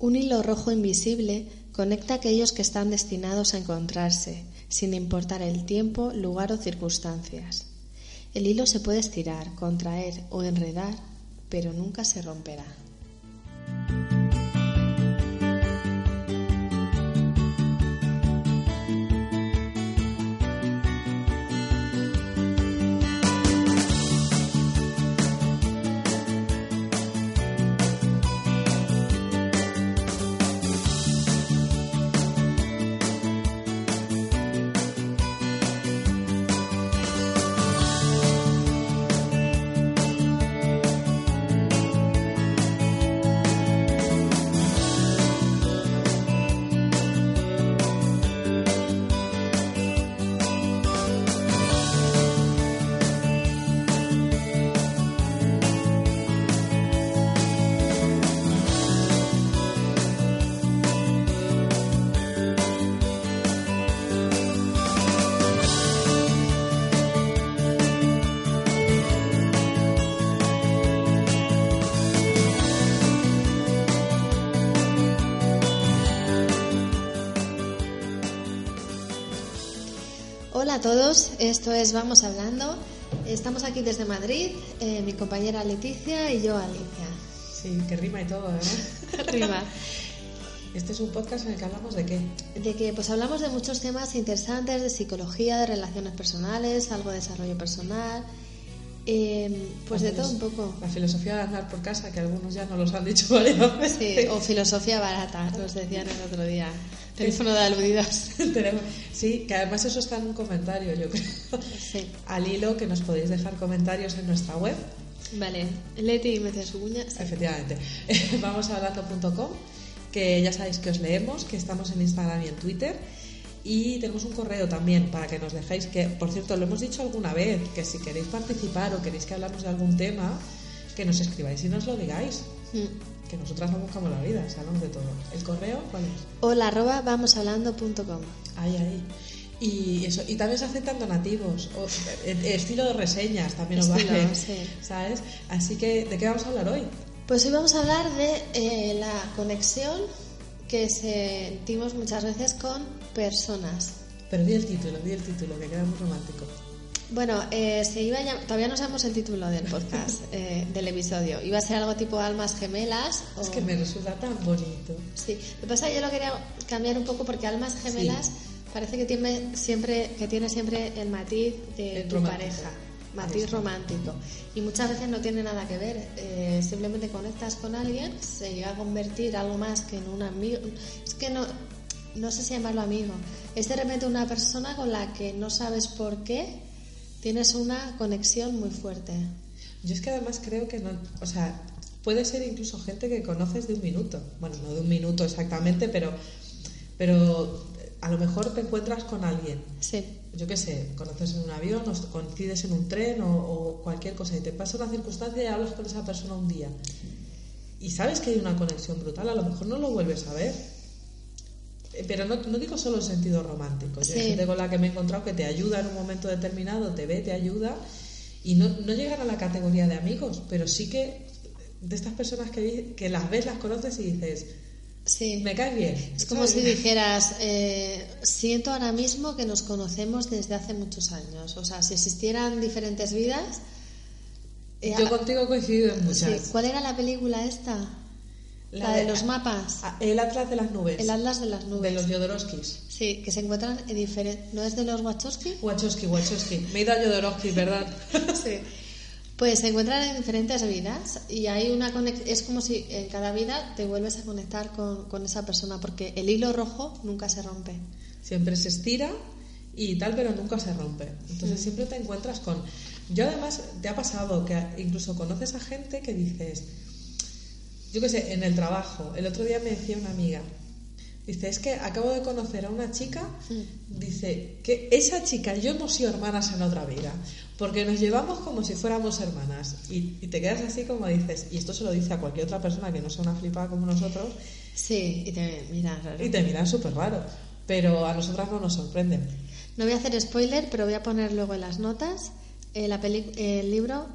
un hilo rojo invisible conecta a aquellos que están destinados a encontrarse, sin importar el tiempo, lugar o circunstancias. El hilo se puede estirar, contraer o enredar, pero nunca se romperá. Hola a todos, esto es Vamos Hablando. Estamos aquí desde Madrid, eh, mi compañera Leticia y yo Alicia. Sí, que rima y todo, ¿eh? rima. Este es un podcast en el que hablamos de qué? De que pues hablamos de muchos temas interesantes, de psicología, de relaciones personales, algo de desarrollo personal, em, pues de todo un poco. La filosofía de andar por casa, que algunos ya nos los han dicho varias veces. Sí, o filosofía barata, nos decían el otro día. Teléfono de aludidas. sí, que además eso está en un comentario, yo creo. Sí. Al hilo que nos podéis dejar comentarios en nuestra web. Vale, Leti y Mece Suguña. Efectivamente. Vamos a hablando.com, que ya sabéis que os leemos, que estamos en Instagram y en Twitter. Y tenemos un correo también para que nos dejéis, que por cierto lo hemos dicho alguna vez, que si queréis participar o queréis que hablamos de algún tema, que nos escribáis y nos lo digáis. Mm que nosotras no buscamos la vida, sabemos de todo. ¿El correo cuál es? Hola arroba vamoshablando.com. Ahí, ahí. Y eso, y también se aceptan donativos, o, estilo de reseñas también nos vale, ¿sabes? Así que, ¿de qué vamos a hablar hoy? Pues hoy vamos a hablar de eh, la conexión que sentimos muchas veces con personas. Pero di el título, di el título, que queda muy romántico. Bueno, eh, se iba todavía no sabemos el título del podcast, eh, del episodio. Iba a ser algo tipo Almas Gemelas. Es que me resulta tan bonito. Sí, lo que pasa es que yo lo quería cambiar un poco porque Almas Gemelas parece que tiene siempre que tiene siempre el matiz de tu pareja, matiz romántico. Y muchas veces no tiene nada que ver. Eh, simplemente conectas con alguien, se llega a convertir algo más que en un amigo. Es que no, no sé si llamarlo amigo. Es de repente una persona con la que no sabes por qué tienes una conexión muy fuerte. Yo es que además creo que no, o sea, puede ser incluso gente que conoces de un minuto. Bueno, no de un minuto exactamente, pero, pero a lo mejor te encuentras con alguien. Sí. Yo qué sé, conoces en un avión, o coincides en un tren o, o, cualquier cosa y te pasa una circunstancia y hablas con esa persona un día. Y sabes que hay una conexión brutal, a lo mejor no lo vuelves a ver eh, pero no, no, digo solo en sentido romántico. Yo hay gente con la que me he encontrado que te ayuda en un momento determinado, te ve, te ayuda, y no, no llegan a la categoría de amigos, pero sí que de estas personas que, que las ves, las conoces y dices, sí. me cae bien. Es como si dijeras, eh, siento ahora mismo que nos conocemos desde hace muchos años. O sea, si existieran diferentes vidas... Eh, Yo contigo he coincidido en muchas. ¿Cuál era la película esta? La, de, los mapas. El Atlas de las Nubes. El Atlas de las Nubes. De los Jodorowskis. Sí, que se encuentran en diferentes... ¿No es de los Wachowski? Wachowski, Wachowski. Me he ido a Jodorowsky, ¿verdad? sí. Pues se encuentran en diferentes vidas y hay una es como si en cada vida te vuelves a conectar con, con esa persona porque el hilo rojo nunca se rompe. Siempre se estira y tal, pero nunca se rompe. Entonces mm. siempre te encuentras con... Yo además, te ha pasado que incluso conoces a gente que dices yo qué sé, en el trabajo. El otro día me decía una amiga, dice, es que acabo de conocer a una chica, mm. dice, que esa chica y yo hemos sido hermanas en otra vida, porque nos llevamos como si fuéramos hermanas. Y, te quedas así como dices, y esto se lo dice a cualquier otra persona que no sea una flipada como nosotros. Sí, y te miran raro. Y te miran súper raro, pero a nosotras no nos sorprenden. No voy a hacer spoiler, pero voy a poner luego en las notas eh, la el libro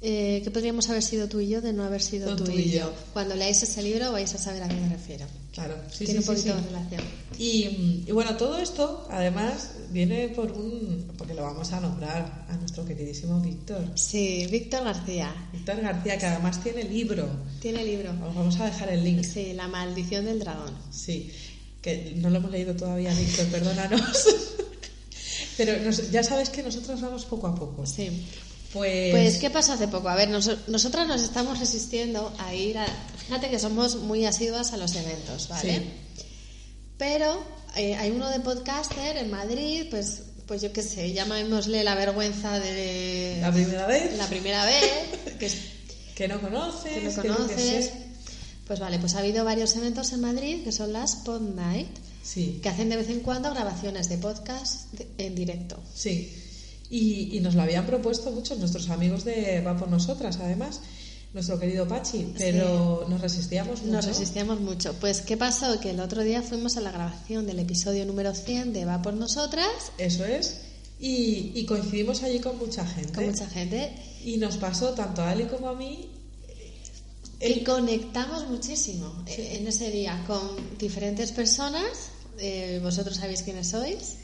eh, que podríamos haber sido tú y yo de no haber sido tú, y yo. Cuando leáis ese libro vais a saber a qué me refiero. Claro, sí, Tiene un poquito de relación. Y, y, bueno, todo esto además viene por un. porque lo vamos a nombrar a nuestro queridísimo Víctor. Sí, Víctor García. Víctor García, que además tiene libro. Tiene libro. Os vamos a dejar el link. Sí, La maldición del dragón. Sí, que no lo hemos leído todavía, Víctor, perdónanos. Pero ya sabes que nosotros vamos poco a poco. Sí. Pues... pues, ¿qué pasó hace poco? A ver, nosotras nos estamos resistiendo a ir a... Fíjate que somos muy asiduas a los eventos, ¿vale? Pero eh, hay uno de podcaster en Madrid, pues, pues yo qué sé, llamémosle la vergüenza de... La primera vez. La primera vez. que, que no conoces. Que no conoces. pues vale, pues ha habido varios eventos en Madrid que son las Pod Night, sí. que hacen de vez en cuando grabaciones de podcast en directo. Sí. Y, nos lo habían propuesto muchos nuestros amigos de Va por Nosotras, además, nuestro querido Pachi, pero nos resistíamos mucho. Nos resistíamos mucho. Pues, ¿qué pasó? Que el otro día fuimos a la grabación del episodio número 100 de Va por Nosotras. Eso es. Y, coincidimos allí con mucha gente. Con mucha gente. Y nos pasó tanto a Ali como a mí. Y conectamos muchísimo en ese día con diferentes personas. Eh, vosotros sabéis quiénes sois.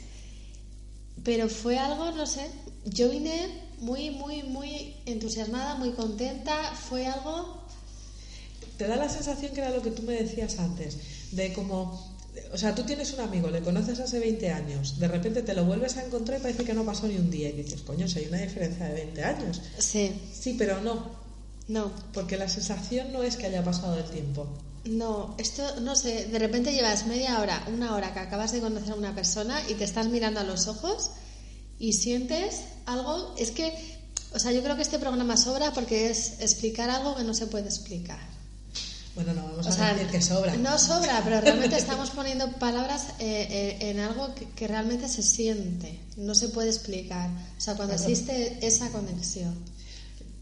Pero fue algo, no sé, yo vine muy, muy, muy entusiasmada, muy contenta, fue algo... Te da la sensación que era lo que tú me decías antes, de como o sea, tú tienes un amigo, le conoces hace 20 años, de repente te lo vuelves a encontrar y parece que no pasó ni un día. Y dices, coño, si hay una diferencia de 20 años. Sí. Sí, pero no. No. Porque la sensación no es que haya pasado el tiempo. No, esto no sé, de repente llevas media hora, una hora que acabas de conocer a una persona y te estás mirando a los ojos y sientes algo, es que, o sea, yo creo que este programa sobra porque es explicar algo que no se puede explicar. Bueno, no vamos a decir que sobra. No sobra, pero realmente estamos poniendo palabras eh, eh, en algo que, realmente se siente, no se puede explicar. O sea, cuando existe esa conexión.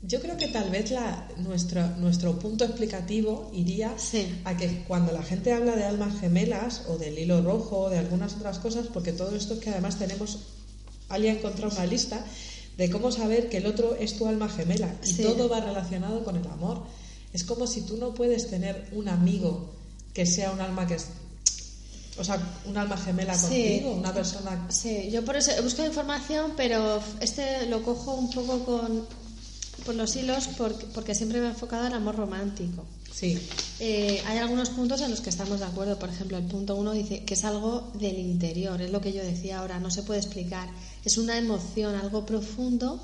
Yo creo que tal vez la, nuestro, nuestro punto explicativo iría a que cuando la gente habla de almas gemelas o del hilo rojo o de algunas otras cosas, porque todo esto es que además tenemos, alguien encontrado una lista de cómo saber que el otro es tu alma gemela y todo va relacionado con el amor. Es como si tú no puedes tener un amigo que sea un alma que es o sea, un alma gemela contigo, una persona. Sí, yo por eso he buscado información, pero este lo cojo un poco con por los hilos porque, porque siempre me he enfocado en amor romántico. Sí. Eh, hay algunos puntos en los que estamos de acuerdo. Por ejemplo, el punto uno dice que es algo del interior, es lo que yo decía ahora, no se puede explicar. Es una emoción, algo profundo,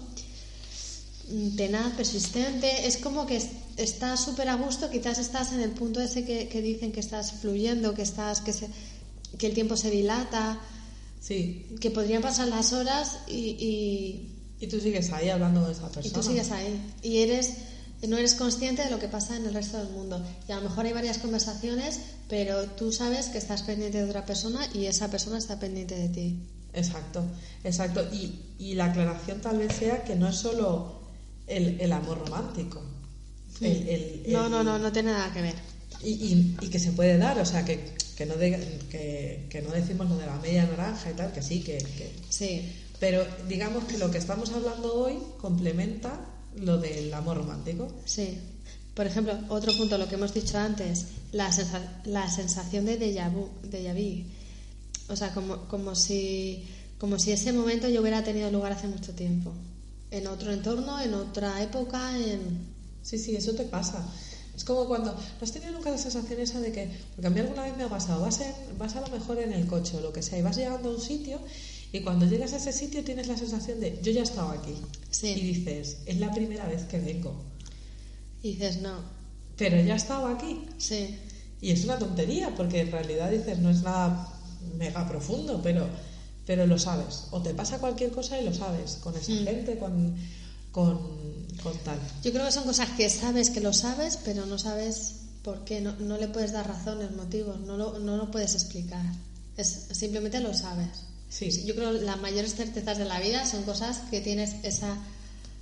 mm, tenaz, persistente. Es como que estás súper a gusto, quizás estás en el punto ese que, dicen que estás fluyendo, que, estás, que, se, que el tiempo se dilata. Sí. Que podrían pasar las horas y y tú sigues ahí hablando de esa persona. Y tú sigues ahí. Y eres, no eres consciente de lo que pasa en el resto del mundo. Y a lo mejor hay varias conversaciones, pero tú sabes que estás pendiente de otra persona y esa persona está pendiente de ti. Exacto, exacto. Y, y la aclaración tal vez sea que no es solo el, el amor romántico. El, no, no, no, no tiene nada que ver. Y, y, y, que se puede dar, o sea, que, que no que, que, no decimos lo de la media naranja y tal, que sí, que, que... Sí pero digamos que lo que estamos hablando hoy complementa lo del amor romántico. Sí. Por ejemplo, otro punto, lo que hemos dicho antes, la, la sensación de déjà vu, vu. O sea, como, como, si, como si ese momento yo hubiera tenido lugar hace mucho tiempo. En otro entorno, en otra época, en... Sí, sí, eso te pasa. Es como cuando... ¿No has tenido nunca la sensación esa de que... Porque a mí alguna vez me ha pasado, vas, vas a lo mejor en el coche o lo que sea, y vas llegando a un sitio y cuando llegas a ese sitio tienes la sensación de, yo ya he estado aquí. Sí. Y dices, es la primera vez que vengo. Y dices, no. Pero ya he estado aquí. Sí. Y es una tontería, porque en realidad dices, no es nada mega profundo, pero, pero lo sabes. O te pasa cualquier cosa y lo sabes, con esa mm. gente, con, con, con tal. Yo creo que son cosas que sabes que lo sabes, pero no sabes ¿Por qué? No, no le puedes dar razones, motivos, no lo, no lo puedes explicar. Es, simplemente lo sabes. Sí. Yo creo que las mayores certezas de la vida son cosas que tienes esa,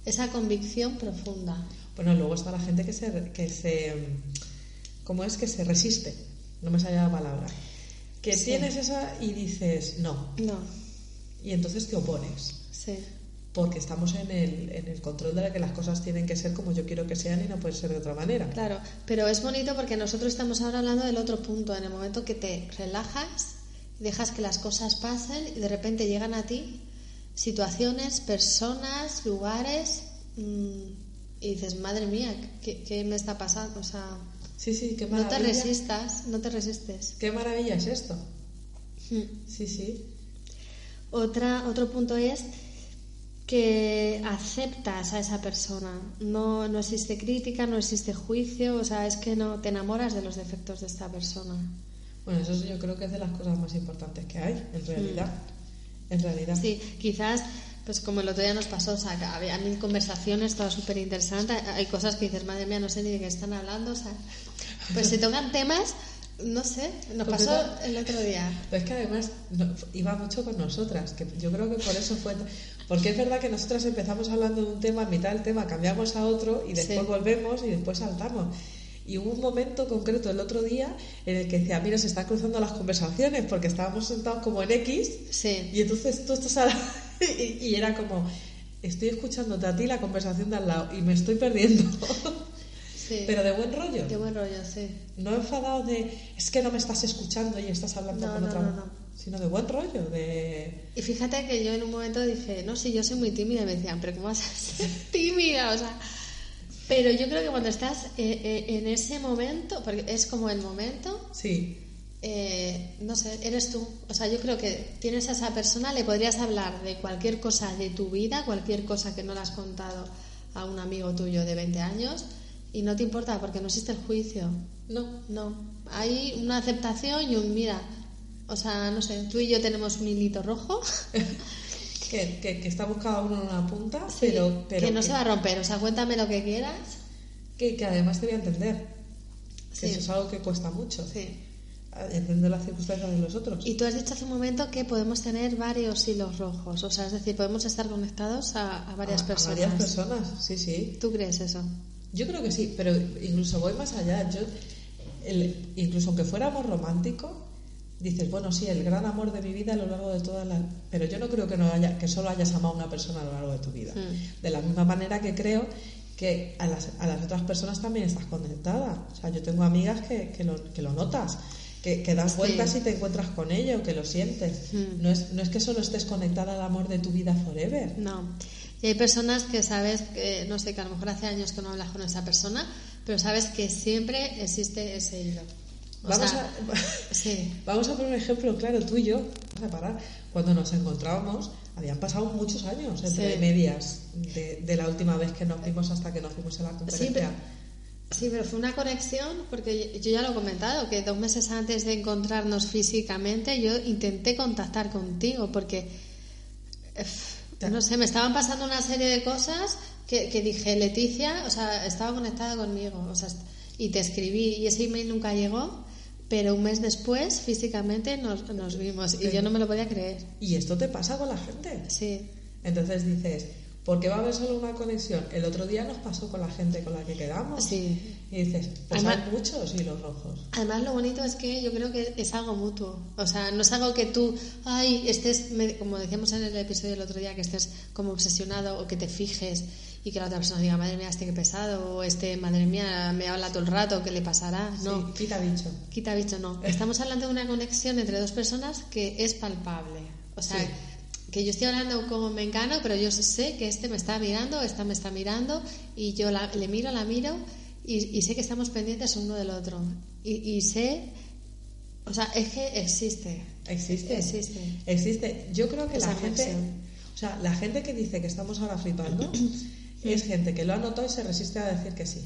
esa convicción profunda. Bueno, luego está la gente que se, que se. ¿Cómo es que se resiste? No me sale la palabra. Que Sí. tienes esa y dices no. No, Y entonces te opones. sí. Porque estamos en el, en el control de que las cosas tienen que ser como yo quiero que sean y no puede ser de otra manera. Claro, pero es bonito porque nosotros estamos ahora hablando del otro punto, en el momento que te relajas, dejas que las cosas pasen y de repente llegan a ti situaciones, personas, lugares mm, y dices, madre mía, ¿qué, qué me está pasando? O sea, Sí, sí, qué no te resistas, no te resistes. Qué maravilla es esto. Mm. Sí, sí. Otra, otro punto es que aceptas a esa persona. No, no existe crítica, no existe juicio, o sea, es que no te enamoras de los defectos de esta persona. Bueno, eso yo creo que es de las cosas más importantes que hay, en realidad. En realidad. Sí, quizás, pues como el otro día nos pasó, o sea, había mil conversaciones, todas súper interesantes. Hay cosas que dices, madre mía, no sé ni de qué están hablando, o sea, pues se tocan temas, no sé, nos pasó Completa- el otro día. Pero es que además no- iba mucho con nosotras, que yo creo que por eso fue. Porque es verdad que nosotras empezamos hablando de un tema, a mitad del tema cambiamos a otro y después Sí. volvemos y después saltamos. Y hubo un momento concreto el otro día en el que decía, mira, se están cruzando las conversaciones porque estábamos sentados como en X Sí, y entonces tú estás al- y, y era como, estoy escuchándote a ti la conversación de al lado y me estoy perdiendo. sí. Pero de buen rollo. Qué buen rollo, sí. No enfadado de, es que no me estás escuchando y estás hablando No, con no, otra no, no. Sino de buen rollo, de... Y fíjate que yo en un momento dije, no, sí, yo soy muy tímida. Y me decían, pero ¿cómo vas a ser tímida? O sea, pero yo creo que cuando estás eh, eh, en ese momento, porque es como el momento, Sí, eh, no sé, eres tú. O sea, yo creo que tienes a esa persona, le podrías hablar de cualquier cosa de tu vida, cualquier cosa que no le has contado a un amigo tuyo de 20 años, y no te importa porque no existe el juicio. no, No, hay una aceptación y un mira. O sea, no sé, tú y yo tenemos un hilito rojo que, que, que estamos cada uno en una punta, Sí, pero, pero que no se va a romper. O sea, cuéntame lo que quieras. que, que además te voy a entender. Que Sí. eso es algo que cuesta mucho, Sí. entender las circunstancias de los otros. Y tú has dicho hace un momento que podemos tener varios hilos rojos. O sea, es decir, podemos estar conectados a, a varias A- a personas. varias personas, sí, sí. ¿Tú crees eso? Yo creo que sí, pero incluso voy más allá. Yo, el- incluso aunque fuéramos románticos, dices, bueno, sí, el gran amor de mi vida a lo largo de todas las... Pero yo no creo que, no haya, que solo hayas amado a una persona a lo largo de tu vida. Mm. De la misma manera que creo que a las, a las otras personas también estás conectada. O sea, yo tengo amigas que, que, lo, que lo notas, que, que das Sí. vueltas y te encuentras con ello, que lo sientes. Mm. No, es, no es que solo estés conectada al amor de tu vida forever. No. Y hay personas que sabes que, no sé, que a lo mejor hace años que no hablas con esa persona, pero sabes que siempre existe ese hilo. Vamos sea, a... Sí. Vamos a poner un ejemplo claro, tú y yo, vamos a parar. Cuando nos encontrábamos, habían pasado muchos años entre Sí. medias de, de la última vez que nos vimos hasta que nos fuimos a la Sí, conferencia. pero, sí, pero fue una conexión, porque yo ya lo he comentado, que dos meses antes de encontrarnos físicamente, yo intenté contactar contigo, porque, no sé, me estaban pasando una serie de cosas que, que dije, Leticia, o sea, estaba conectada conmigo, o sea, y te escribí, y ese email nunca llegó, pero un mes después, físicamente, nos, nos vimos, y yo no me lo podía creer. Y esto te pasa con la gente. Sí, Entonces dices, ¿por qué va a haber solo una conexión? El otro día nos pasó con la gente con la que quedamos. sí. Y dices, pues Además- hay muchos hilos rojos. Además, lo bonito es que yo creo que es algo mutuo. O sea, no es algo que tú, ay, estés, como decíamos en el episodio del otro día, que estés como obsesionado o que te fijes y que la otra persona diga, madre mía, este que pesado, o este, madre mía, me habla todo el rato, ¿qué le pasará? No, Sí, quita bicho. quita bicho, no. Estamos hablando de una conexión entre dos personas que es palpable. O sea, Sí. que yo estoy hablando como mengano, pero yo sé que este me está mirando, esta me está mirando, y yo la- le miro, la miro, y, y sé que estamos pendientes uno del otro. Y, y sé, o sea, es que existe. Existe. Existe. Existe. Yo creo que Esa la gente, conexión. o sea, la gente que dice que estamos ahora flipando es gente que lo ha notado y se resiste a decir que sí.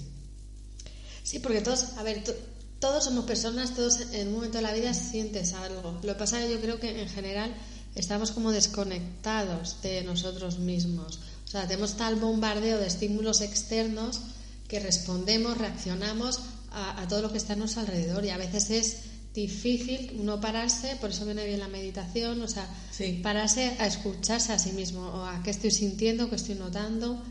Sí, porque todos, a ver, to- todos somos personas, todos en un momento de la vida sientes algo. Lo que pasa es que yo creo que en general estamos como desconectados de nosotros mismos. O sea, tenemos tal bombardeo de estímulos externos que respondemos, reaccionamos a, todo lo que está a nuestro alrededor y a veces es difícil uno pararse, por eso viene bien la meditación, o sea, pararse a escucharse a sí mismo, o a qué estoy sintiendo, qué estoy notando.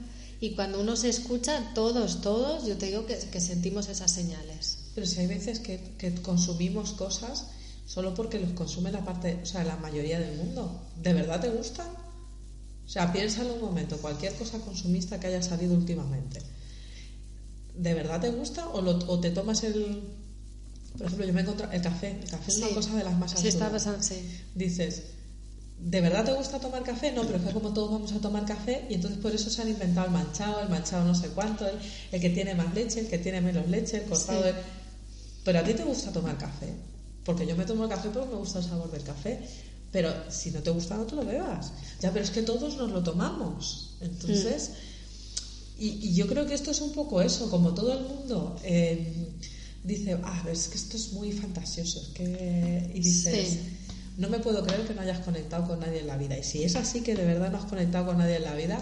Y cuando uno se escucha, todos, todos, yo te digo que, sentimos esas señales. Pero si hay veces que, que consumimos cosas solo porque los consume la parte, o sea, la mayoría del mundo. ¿De verdad te gustan? O sea, piénsalo un momento, cualquier cosa consumista que haya salido últimamente. ¿De verdad te gusta o, o te tomas el... Por ejemplo, yo me encuentro el café. El café es una cosa de las más sí, está pasando, sí. Dices, ¿de verdad te gusta tomar café? No, pero es que como todos vamos a tomar café y entonces por eso se han inventado el manchado, el manchado no sé cuánto, el, que tiene más leche, el que tiene menos leche, el cortado... Pero a ti te gusta tomar café. Porque yo me tomo el café porque me gusta el sabor del café. Pero si no te gusta, no te lo bebas. Ya, pero es que todos nos lo tomamos. Entonces, y, yo creo que esto es un poco eso, como todo el mundo eh, dice, ah, es que esto es muy fantasioso. Es que... Y dices, no me puedo creer que no hayas conectado con nadie en la vida. Y si es así que de verdad no has conectado con nadie en la vida,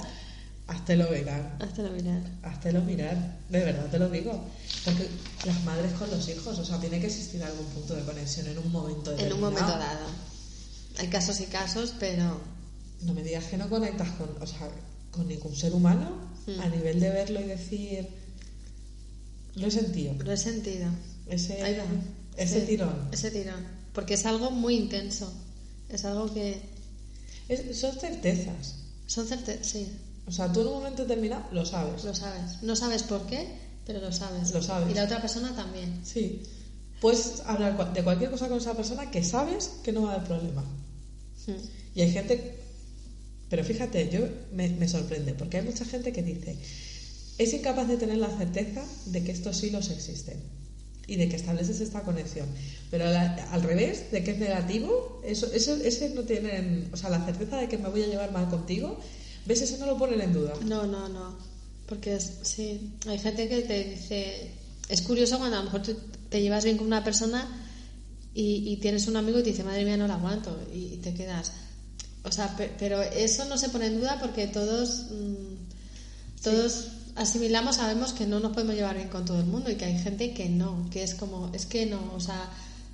lo mirar. lo mirar. lo mirar, de verdad te lo digo. Porque las madres con los hijos, o sea, tiene que existir algún punto de conexión en un momento determinado. En un momento dado. Hay casos y casos, pero... No me digas que no conectas con, o sea, con ningún ser humano a hmm. nivel de verlo y decir... Lo he sentido. Lo he sentido. Ese, ese tirón. Ese tirón. Porque es algo muy intenso. Es algo que... son certezas. Son certezas, sí. O sea, tú en un momento determinado lo sabes. Lo sabes. No sabes por qué, pero lo sabes. Lo sabes. Y la otra persona también. Sí. Puedes hablar de cualquier cosa con esa persona que sabes que no va a haber problema. Hmm. Y hay gente, pero fíjate, yo me, sorprende, porque hay mucha gente que dice, es incapaz de tener la certeza de que estos hilos existen y de que estableces esta conexión. Pero al revés, de que es negativo, eso, eso, ese no tienen, o sea, la certeza de que me voy a llevar mal contigo, ¿ves? Eso no lo ponen en duda. No, no, no. Porque es, sí, hay gente que te dice, es curioso cuando a lo mejor tú te llevas bien con una persona y, tienes un amigo y te dice, madre mía, no la aguanto, y, te quedas. O sea, pero eso no se pone en duda porque todos, mm, todos asimilamos, sabemos que no nos podemos llevar bien con todo el mundo y que hay gente que no, que es como, es que no, o sea,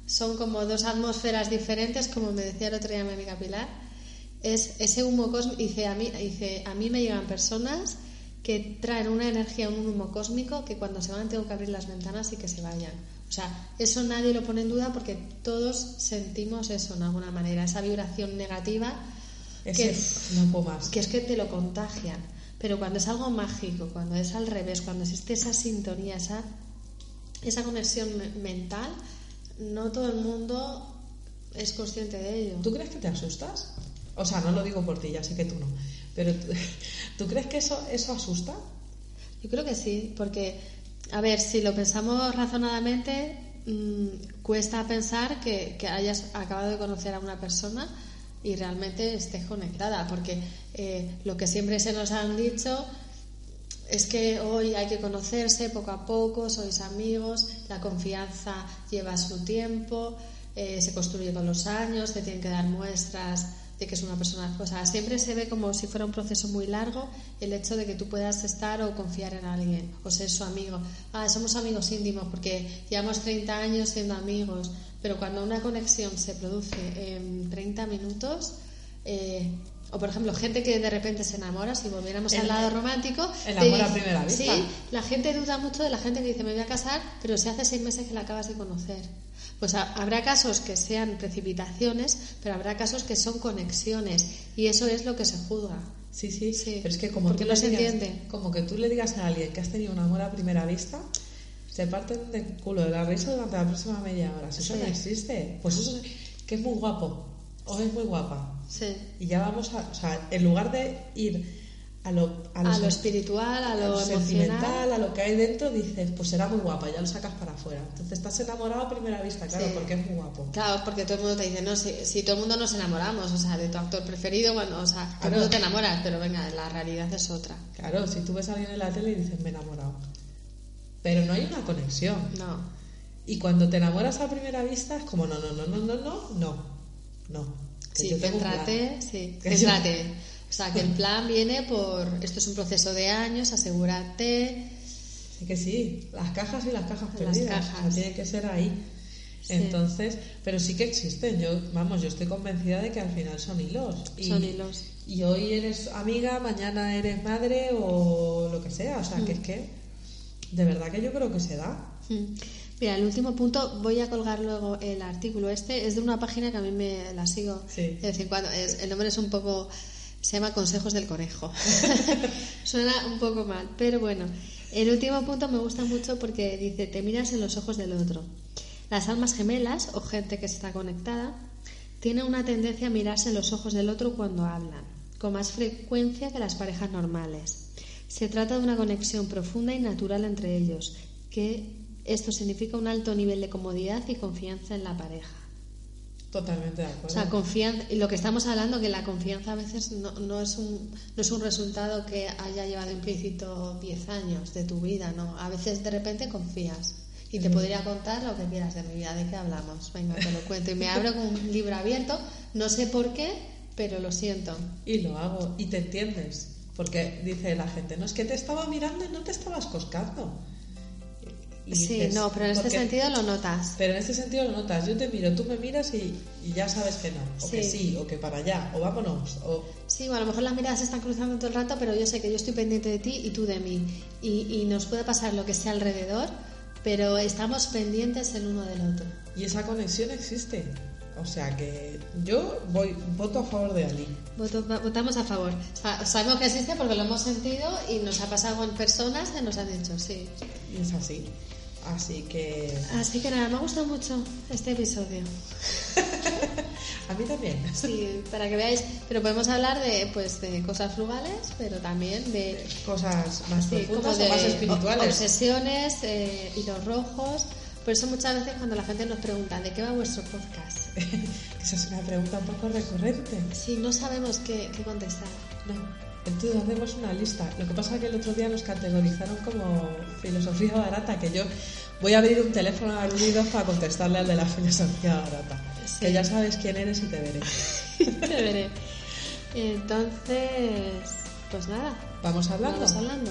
son como dos atmósferas diferentes, como me decía el otro día mi amiga Pilar. Es ese humo cósmico, dice a mí, dice, a mí me llegan personas que traen una energía, un humo cósmico, que cuando se van tengo que abrir las ventanas y que se vayan. O sea, eso nadie lo pone en duda porque todos sentimos eso de alguna manera, esa vibración negativa que, no más. que es que te lo contagian. Pero cuando es algo mágico, cuando es al revés, cuando existe esa sintonía, esa, esa conexión mental, no todo el mundo es consciente de ello. ¿Tú crees que te asustas? O sea, no lo digo por ti, ya sé que tú no. Pero ¿tú, crees que eso, eso asusta? Yo creo que sí, porque, a ver, si lo pensamos razonadamente, mm, cuesta pensar que, hayas acabado de conocer a una persona y realmente estés conectada, porque eh, lo que siempre se nos han dicho es que hoy hay que conocerse poco a poco, sois amigos, la confianza lleva su tiempo, eh, se construye con los años, te tienen que dar muestras de que es una persona, o sea, siempre se ve como si fuera un proceso muy largo el hecho de que tú puedas estar o confiar en alguien o ser su amigo. Ah, somos amigos íntimos porque llevamos 30 años siendo amigos, pero cuando una conexión se produce en 30 minutos, eh, o por ejemplo, gente que de repente se enamora, si volviéramos al lado romántico. El amor a primera vista. Sí, la gente duda mucho de la gente que dice me voy a casar, pero si hace seis meses que la acabas de conocer. Pues habrá casos que sean precipitaciones, pero habrá casos que son conexiones y eso es lo que se juzga. Sí, sí, sí. Pero es que como tú, no se entiende. como que tú le digas a alguien que has tenido un amor a primera vista, se parten del culo de la risa durante la próxima media hora. eso no existe. Pues eso es, que es muy guapo o es muy guapa. Sí. Y ya vamos a, o sea, en lugar de ir a lo, a, lo espiritual, a lo, sentimental, a lo que hay dentro, dices, pues será muy guapa, ya lo sacas para afuera. Entonces estás enamorado a primera vista, claro, porque es muy guapo. Claro, porque todo el mundo te dice, no, si, si, todo el mundo nos enamoramos, o sea, de tu actor preferido, bueno, o sea, todo el mundo te enamoras, pero venga, la realidad es otra. Claro, si tú ves a alguien en la tele y dices, me he enamorado. Pero no hay una conexión. No. Y cuando te enamoras a primera vista es como, no, no, no, no, no, no, no, no. sí, céntrate, sí, céntrate. O sea, que el plan viene por, esto es un proceso de años, asegúrate. que sí, las cajas y las cajas Las perdidas. cajas. O sea, tiene que ser ahí. Entonces, pero sí que existen. Yo, vamos, yo estoy convencida de que al final son hilos. Y, Son hilos. Y hoy eres amiga, mañana eres madre o lo que sea. O sea, que es que de verdad que yo creo que se da. Mm. Mira, el último punto, voy a colgar luego el artículo este, es de una página que a mí me la sigo Sí. de vez en cuando. Es- el nombre es un poco, se llama Consejos del Conejo. Suena un poco mal, pero bueno. El último punto me gusta mucho porque dice, te miras en los ojos del otro. Las almas gemelas, o gente que está conectada, tienen una tendencia a mirarse en los ojos del otro cuando hablan, con más frecuencia que las parejas normales. Se trata de una conexión profunda y natural entre ellos, que esto significa un alto nivel de comodidad y confianza en la pareja. Totalmente de O acuerdo. sea, confianza, y lo que estamos hablando, que la confianza a veces no, no es un, no es un resultado que haya llevado implícito 10 años de tu vida, ¿no? A veces de repente confías. Y te podría contar lo que quieras de mi vida, ¿de qué hablamos? Venga, te lo cuento. Y me abro con un libro abierto, no sé por qué, pero lo siento. Y lo hago. Y te entiendes. Porque dice la gente, no es que te estaba mirando y no te estabas coscando. Y Sí, dices, no, pero en este porque- sentido lo notas. Pero en este sentido lo notas. Yo te miro, tú me miras y, y ya sabes que no. O que Sí. o que para allá, o vámonos. O... Sí, o a lo mejor las miradas se están cruzando todo el rato, pero yo sé que yo estoy pendiente de ti y tú de mí. Y, y nos puede pasar lo que sea alrededor, pero estamos pendientes el uno del otro. Y esa conexión existe. O sea que yo voy voto a favor de Ali. Voto- votamos a favor. Sa- Sabemos que existe porque lo hemos sentido y nos ha pasado con personas que nos han dicho sí. Y es así. Así que Así que nada, me ha gustado mucho este episodio. a mí también. Sí, para que veáis. Pero podemos hablar de, pues, de cosas frugales, pero también de, Cosas más sí, como profundas de o más espirituales. obsesiones, eh, hilos rojos. Por eso muchas veces cuando la gente nos pregunta ¿de qué va vuestro podcast? Esa es una pregunta un poco recurrente. Si no sabemos qué, qué contestar. No. Entonces hacemos una lista. Lo que pasa es que el otro día nos categorizaron como filosofía barata, que yo voy a abrir un teléfono al ruido para contestarle al de la filosofía barata. Sí. Que ya sabes quién eres y te veré. Te veré. Entonces, pues nada, Vamos hablando. vamos hablando.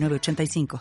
906985.